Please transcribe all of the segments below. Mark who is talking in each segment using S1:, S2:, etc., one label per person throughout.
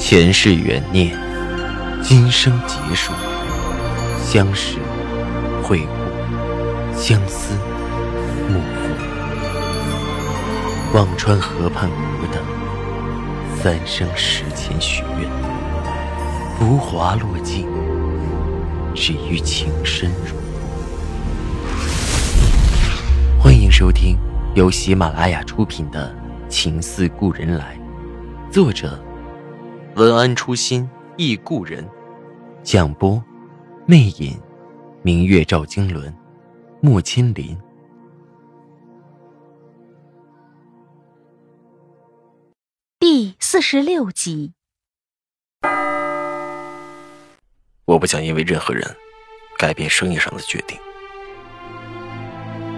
S1: 前世缘孽，今生劫数，相识、会故，相思、幕赋。忘川河畔无等，三生石前许愿，浮华落尽，只余情深入。欢迎收听由喜马拉雅出品的《情似故人来》，作者。文安初心忆故人，蒋波，魅影，明月照经纶，莫千林。
S2: 第四十六集。
S1: 我不想因为任何人改变生意上的决定。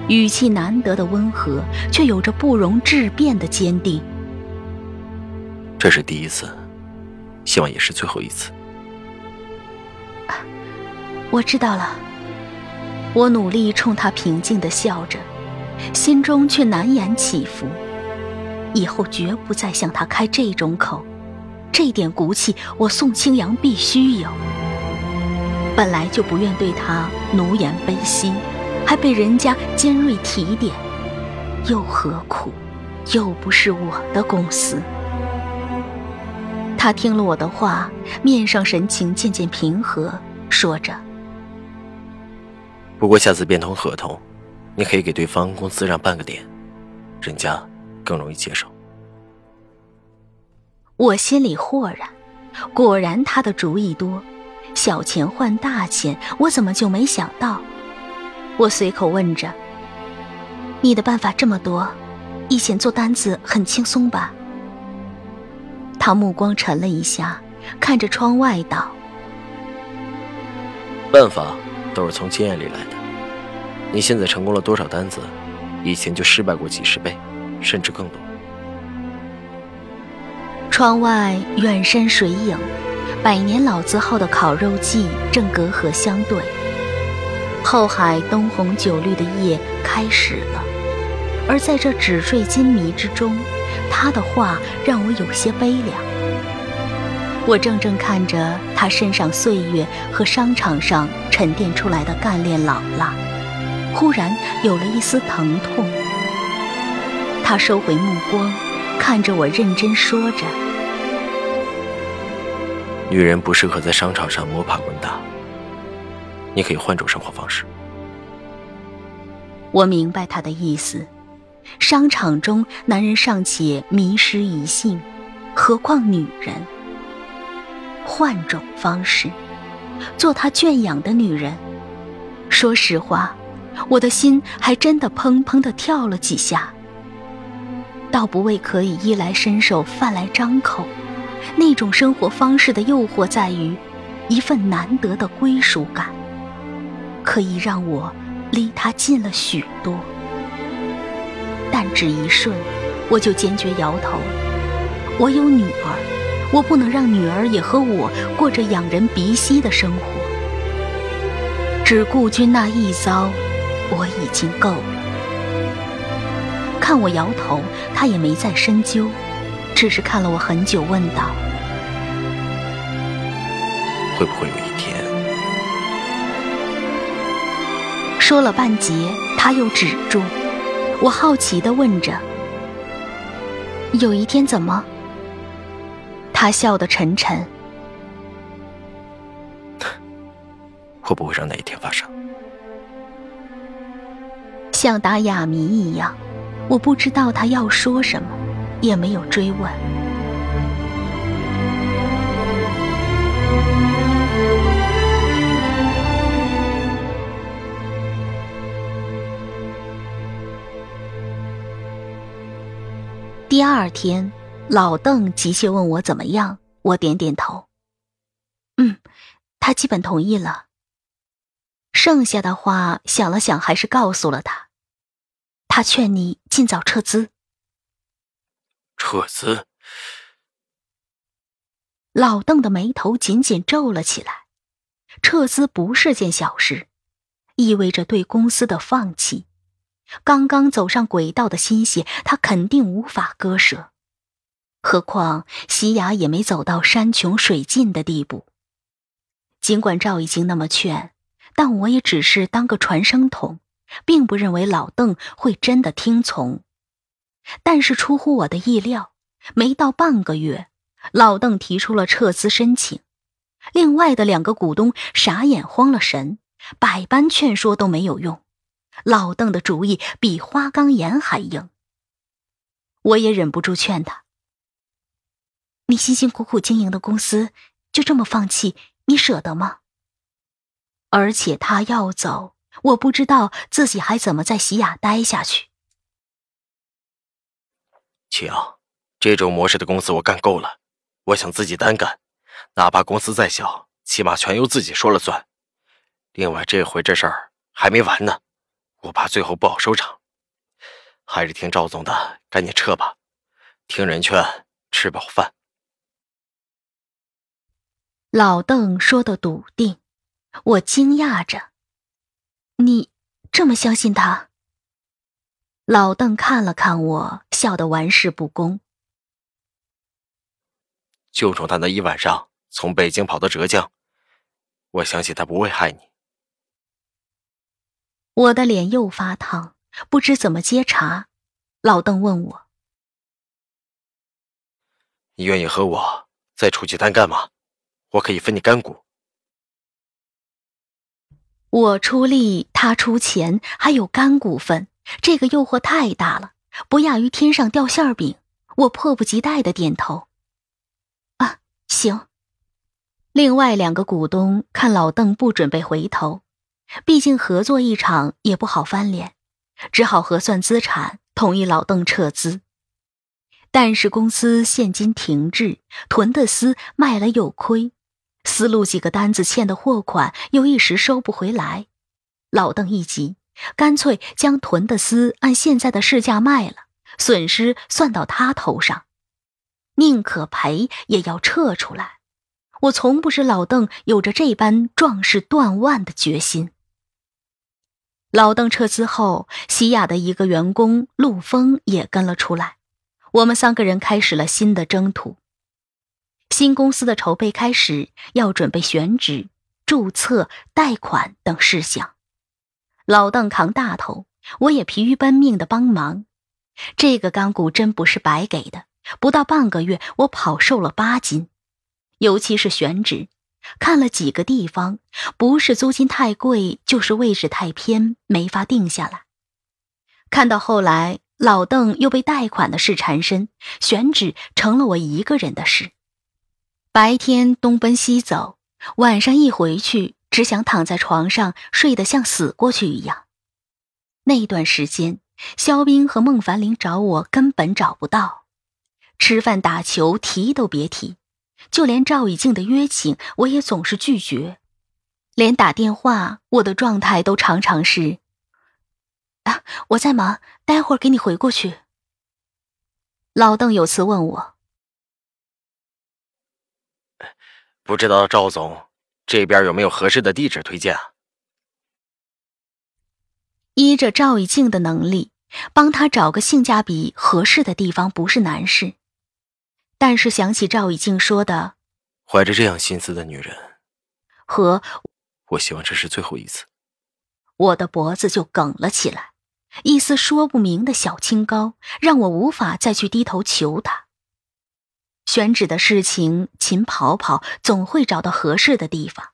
S2: 语气难得的温和，却有着不容置辩的坚定。
S1: 这是第一次。希望也是最后一次。
S2: 我知道了。我努力冲他平静的笑着，心中却难言起伏。以后绝不再向他开这种口，这点骨气我宋清扬必须有。本来就不愿对他奴颜卑膝，还被人家尖锐提点，又何苦？又不是我的公司。他听了我的话，面上神情渐渐平和，说着：“
S1: 不过下次变通合同，你可以给对方公司让半个点，人家更容易接受。”
S2: 我心里豁然，果然他的主意多，小钱换大钱，我怎么就没想到？我随口问着：“你的办法这么多，以前做单子很轻松吧？”他目光沉了一下，看着窗外道：“
S1: 办法都是从经验里来的。你现在成功了多少单子，以前就失败过几十倍，甚至更多。”
S2: 窗外远山水影，百年老字号的烤肉季正隔河相对。后海灯红酒绿的夜开始了，而在这纸醉金迷之中。他的话让我有些悲凉。我怔怔看着他身上岁月和商场上沉淀出来的干练老辣，忽然有了一丝疼痛。他收回目光，看着我认真说着：“
S1: 女人不适合在商场上摸爬滚打，你可以换种生活方式。”
S2: 我明白他的意思。商场中，男人尚且迷失一性，何况女人？换种方式，做他圈养的女人。说实话，我的心还真的砰砰的跳了几下。倒不为可以衣来伸手、饭来张口，那种生活方式的诱惑在于，一份难得的归属感，可以让我离他近了许多。但只一瞬，我就坚决摇头。我有女儿，我不能让女儿也和我过着仰人鼻息的生活。只顾君那一遭，我已经够了。看我摇头，他也没再深究，只是看了我很久，问道：“
S1: 会不会有一天？”
S2: 说了半截，他又止住。我好奇的问着：“有一天怎么？”他笑得沉沉。
S1: 会不会让那一天发生？
S2: 像打哑谜一样，我不知道他要说什么，也没有追问。第二天，老邓急切问我怎么样，我点点头。嗯，他基本同意了。剩下的话想了想，还是告诉了他。他劝你尽早撤资。
S1: 撤资？
S2: 老邓的眉头紧紧皱了起来。撤资不是件小事，意味着对公司的放弃。刚刚走上轨道的心血，他肯定无法割舍。何况西雅也没走到山穷水尽的地步。尽管赵已经那么劝，但我也只是当个传声筒，并不认为老邓会真的听从。但是出乎我的意料，没到半个月，老邓提出了撤资申请。另外的两个股东傻眼慌了神，百般劝说都没有用。老邓的主意比花岗岩还硬。我也忍不住劝他：“你辛辛苦苦经营的公司就这么放弃，你舍得吗？而且他要走，我不知道自己还怎么在喜雅待下去。”
S1: 晴，这种模式的公司我干够了，我想自己单干，哪怕公司再小，起码全由自己说了算。另外，这回这事儿还没完呢，我怕最后不好收场。还是听赵总的，赶紧撤吧。听人劝，吃饱饭。
S2: 老邓说的笃定，我惊讶着：“你这么相信他？”老邓看了看我，笑得玩世不恭。
S1: 就冲他那一晚上从北京跑到浙江，我相信他不会害你。
S2: 我的脸又发烫，不知怎么接茬。老邓问我：“
S1: 你愿意和我再出去单干吗？我可以分你干股。”
S2: 我出力，他出钱，还有干股份。这个诱惑太大了，不亚于天上掉馅饼。我迫不及待的点头。啊，行。另外两个股东看老邓不准备回头，毕竟合作一场也不好翻脸，只好核算资产，同意老邓撤资。但是公司现金停滞，囤的丝卖了又亏，丝路几个单子欠的货款又一时收不回来，老邓一急。干脆将囤的丝按现在的市价卖了，损失算到他头上，宁可赔也要撤出来。我从不知老邓有着这般壮士断腕的决心。老邓撤资后，西雅的一个员工陆峰也跟了出来，我们三个人开始了新的征途。新公司的筹备开始，要准备选址、注册、贷款等事项。老邓扛大头，我也疲于奔命的帮忙。这个干股真不是白给的，不到半个月，我跑瘦了八斤。尤其是选址，看了几个地方，不是租金太贵，就是位置太偏，没法定下来。看到后来，老邓又被贷款的事缠身，选址成了我一个人的事。白天东奔西走，晚上一回去。只想躺在床上睡得像死过去一样。那段时间，肖冰和孟凡林找我根本找不到，吃饭打球提都别提，就连赵以静的约请我也总是拒绝，连打电话我的状态都常常是：啊，我在忙，待会儿给你回过去。老邓有次问我，
S1: 不知道赵总。这边有没有合适的地址推荐啊？
S2: 依着赵以静的能力，帮他找个性价比合适的地方不是难事。但是想起赵以静说的，
S1: 怀着这样心思的女人，
S2: 和
S1: 我希望这是最后一次，
S2: 我的脖子就梗了起来，一丝说不明的小清高，让我无法再去低头求他。选址的事情，勤跑跑，总会找到合适的地方。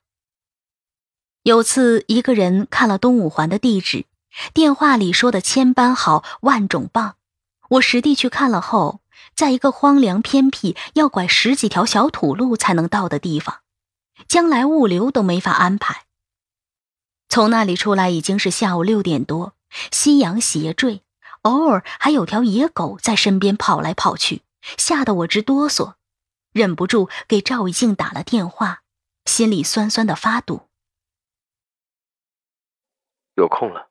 S2: 有次，一个人看了东五环的地址，电话里说的千般好，万种棒。我实地去看了后，在一个荒凉偏僻、要拐十几条小土路才能到的地方，将来物流都没法安排。从那里出来已经是下午六点多，夕阳斜坠，偶尔还有条野狗在身边跑来跑去。吓得我直哆嗦，忍不住给赵一静打了电话，心里酸酸的发堵。
S1: 有空了？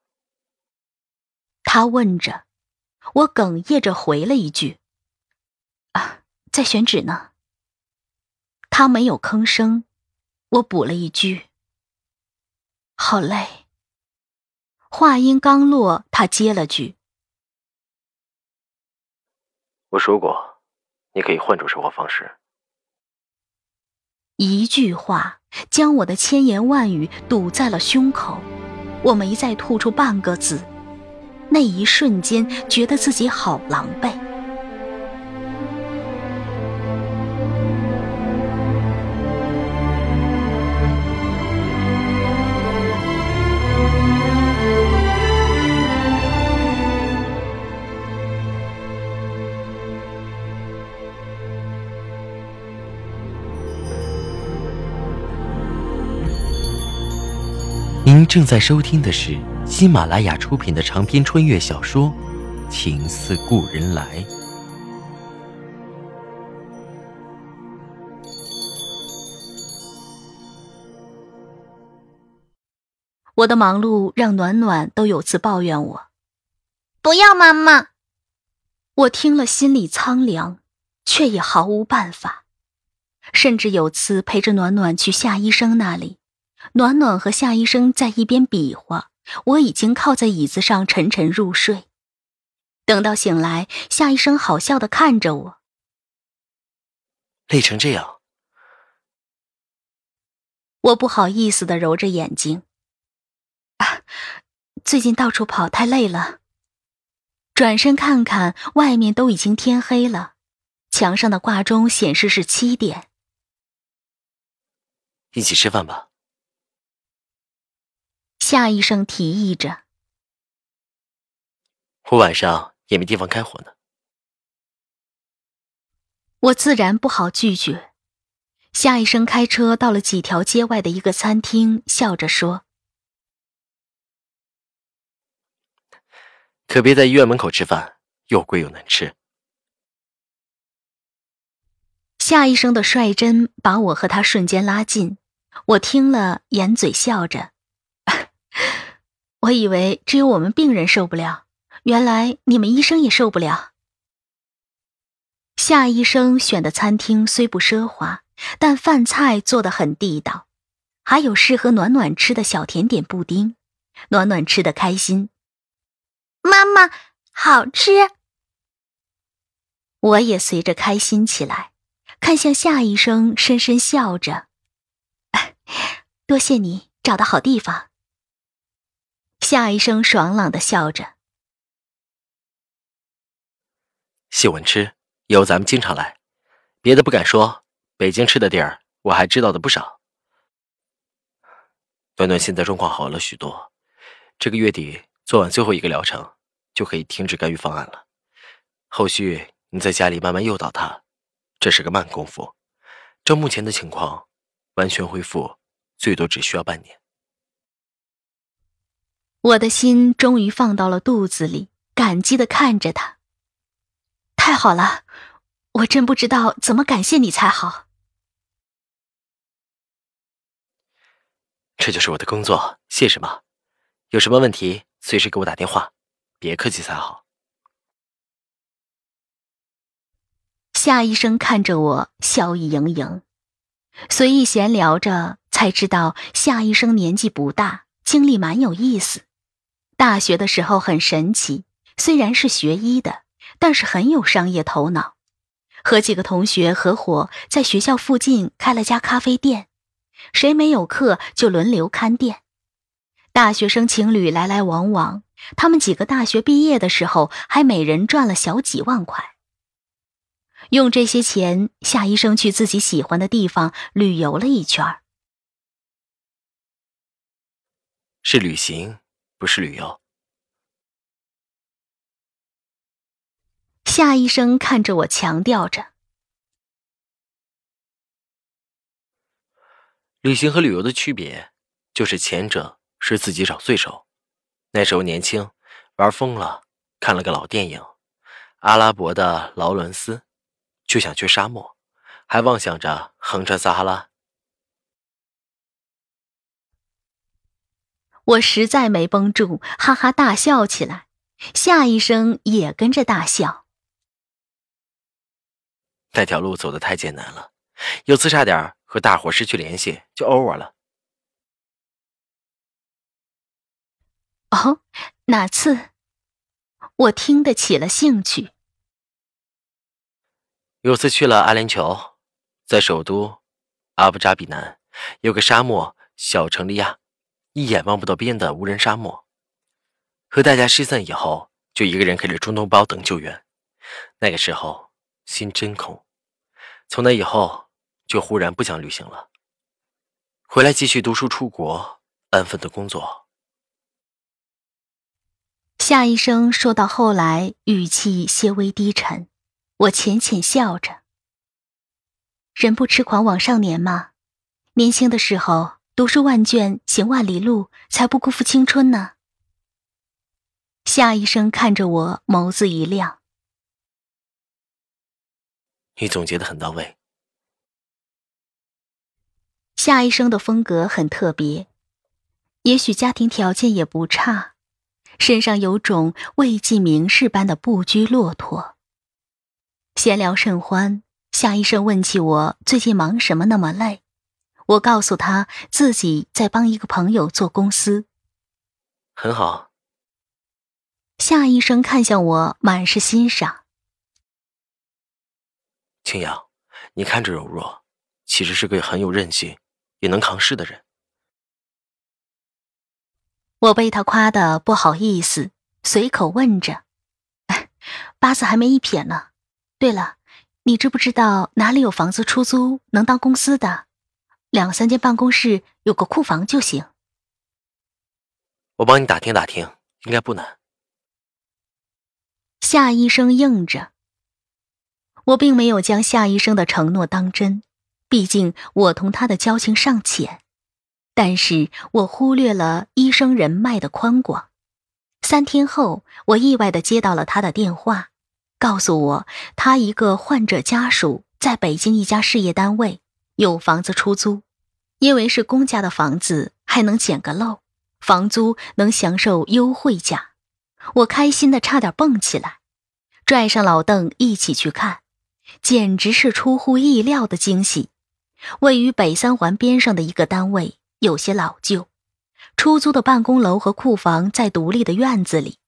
S2: 他问着，我哽咽着回了一句：“啊，在选址呢。”他没有吭声，我补了一句：“好累。”话音刚落，他接了句：“
S1: 我说过。”你可以换种生活方式。
S2: 一句话将我的千言万语堵在了胸口，我没再吐出半个字。那一瞬间，觉得自己好狼狈。
S3: 您正在收听的是喜马拉雅出品的长篇穿越小说《情似故人来》。
S2: 我的忙碌让暖暖都有次抱怨我：“
S4: 不要妈妈。”
S2: 我听了心里苍凉，却也毫无办法。甚至有次陪着暖暖去夏医生那里。暖暖和夏医生在一边比划，我已经靠在椅子上沉沉入睡。等到醒来，夏医生好笑的看着我：“
S1: 累成这样。”
S2: 我不好意思的揉着眼睛：“啊，最近到处跑太累了。”转身看看，外面都已经天黑了，墙上的挂钟显示是七点。
S1: 一起吃饭吧。
S2: 夏医生提议着：“
S1: 我晚上也没地方开火呢。”
S2: 我自然不好拒绝。夏医生开车到了几条街外的一个餐厅，笑着说：“
S1: 可别在医院门口吃饭，又贵又难吃。”
S2: 夏医生的率真把我和他瞬间拉近，我听了，掩嘴笑着。我以为只有我们病人受不了，原来你们医生也受不了。夏医生选的餐厅虽不奢华，但饭菜做的很地道，还有适合暖暖吃的小甜点布丁，暖暖吃的开心。
S4: 妈妈，好吃。
S2: 我也随着开心起来，看向夏医生，深深笑着。多谢你找到好地方。夏医生爽朗的笑着，
S1: 喜欢吃，以后咱们经常来。别的不敢说，北京吃的地儿我还知道的不少。暖暖现在状况好了许多，这个月底做完最后一个疗程，就可以停止干预方案了。后续你在家里慢慢诱导他，这是个慢功夫。照目前的情况，完全恢复最多只需要半年。
S2: 我的心终于放到了肚子里，感激的看着他。太好了，我真不知道怎么感谢你才好。
S1: 这就是我的工作，谢什么？有什么问题随时给我打电话，别客气才好。
S2: 夏医生看着我，笑意盈盈，随意闲聊着，才知道夏医生年纪不大，经历蛮有意思。大学的时候很神奇，虽然是学医的，但是很有商业头脑，和几个同学合伙在学校附近开了家咖啡店，谁没有课就轮流看店。大学生情侣来来往往，他们几个大学毕业的时候还每人赚了小几万块。用这些钱，夏医生去自己喜欢的地方旅游了一圈
S1: 是旅行。不是旅游。
S2: 夏医生看着我，强调着：“
S1: 旅行和旅游的区别，就是前者是自己找罪受。那时候年轻，玩疯了，看了个老电影《阿拉伯的劳伦斯》，就想去沙漠，还妄想着横穿撒哈拉。”
S2: 我实在没绷住，哈哈大笑起来。夏医生也跟着大笑。
S1: 那条路走的太艰难了，有次差点和大伙失去联系，就 over 了。
S2: 哦，哪次？我听得起了兴趣。
S1: 有次去了阿联酋，在首都阿布扎比南有个沙漠小城利亚，一眼望不到边的无人沙漠。和大家失散以后，就一个人开着中东包等救援。那个时候心真空，从那以后就忽然不想旅行了。回来继续读书，出国安分的工作。
S2: 夏医生说到后来，语气些微低沉，我浅浅笑着。人不痴狂枉少年嘛，年轻的时候读书万卷，行万里路，才不辜负青春呢。夏医生看着我，眸子一亮。
S1: 你总结的很到位。
S2: 夏医生的风格很特别，也许家庭条件也不差，身上有种未进名士般的不拘骆驼。闲聊甚欢，夏医生问起我最近忙什么那么累，我告诉他自己在帮一个朋友做公司。
S1: 很好。
S2: 夏医生看向我，满是欣赏。
S1: 青瑶，你看着柔弱，其实是个很有韧性、也能扛事的人。
S2: 我被他夸的不好意思，随口问着：“八字还没一撇呢。对了，你知不知道哪里有房子出租能当公司的？两三间办公室，有个库房就行。”
S1: 我帮你打听打听，应该不难。
S2: 夏医生应着，我并没有将夏医生的承诺当真，毕竟我同他的交情尚浅。但是我忽略了医生人脉的宽广。三天后，我意外的接到了他的电话，告诉我他一个患者家属在北京一家事业单位有房子出租，因为是公家的房子，还能捡个漏，房租能享受优惠价。我开心的差点蹦起来，拽上老邓一起去看，简直是出乎意料的惊喜。位于北三环边上的一个单位，有些老旧，出租的办公楼和库房在独立的院子里，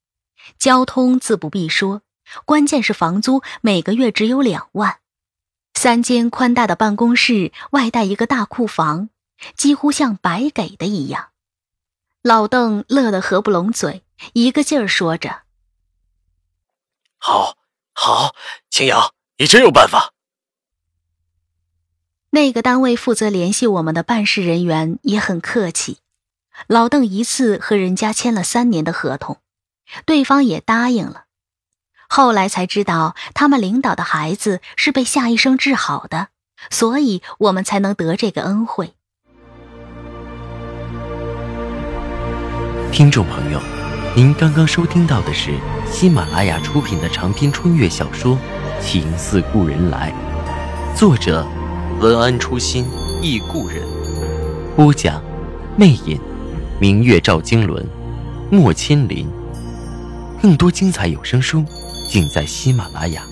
S2: 交通自不必说，关键是房租每个月只有两万，三间宽大的办公室外带一个大库房，几乎像白给的一样。老邓乐得合不拢嘴。一个劲儿说着：“
S1: 好，好，青瑶，你真有办法。”
S2: 那个单位负责联系我们的办事人员也很客气。老邓一次和人家签了三年的合同，对方也答应了。后来才知道，他们领导的孩子是被夏医生治好的，所以我们才能得这个恩惠。
S3: 听众朋友。您刚刚收听到的是喜马拉雅出品的长篇穿越小说《情似故人来》，作者文安初心忆故人，播讲魅影，明月照经纶，莫千林。更多精彩有声书，尽在喜马拉雅。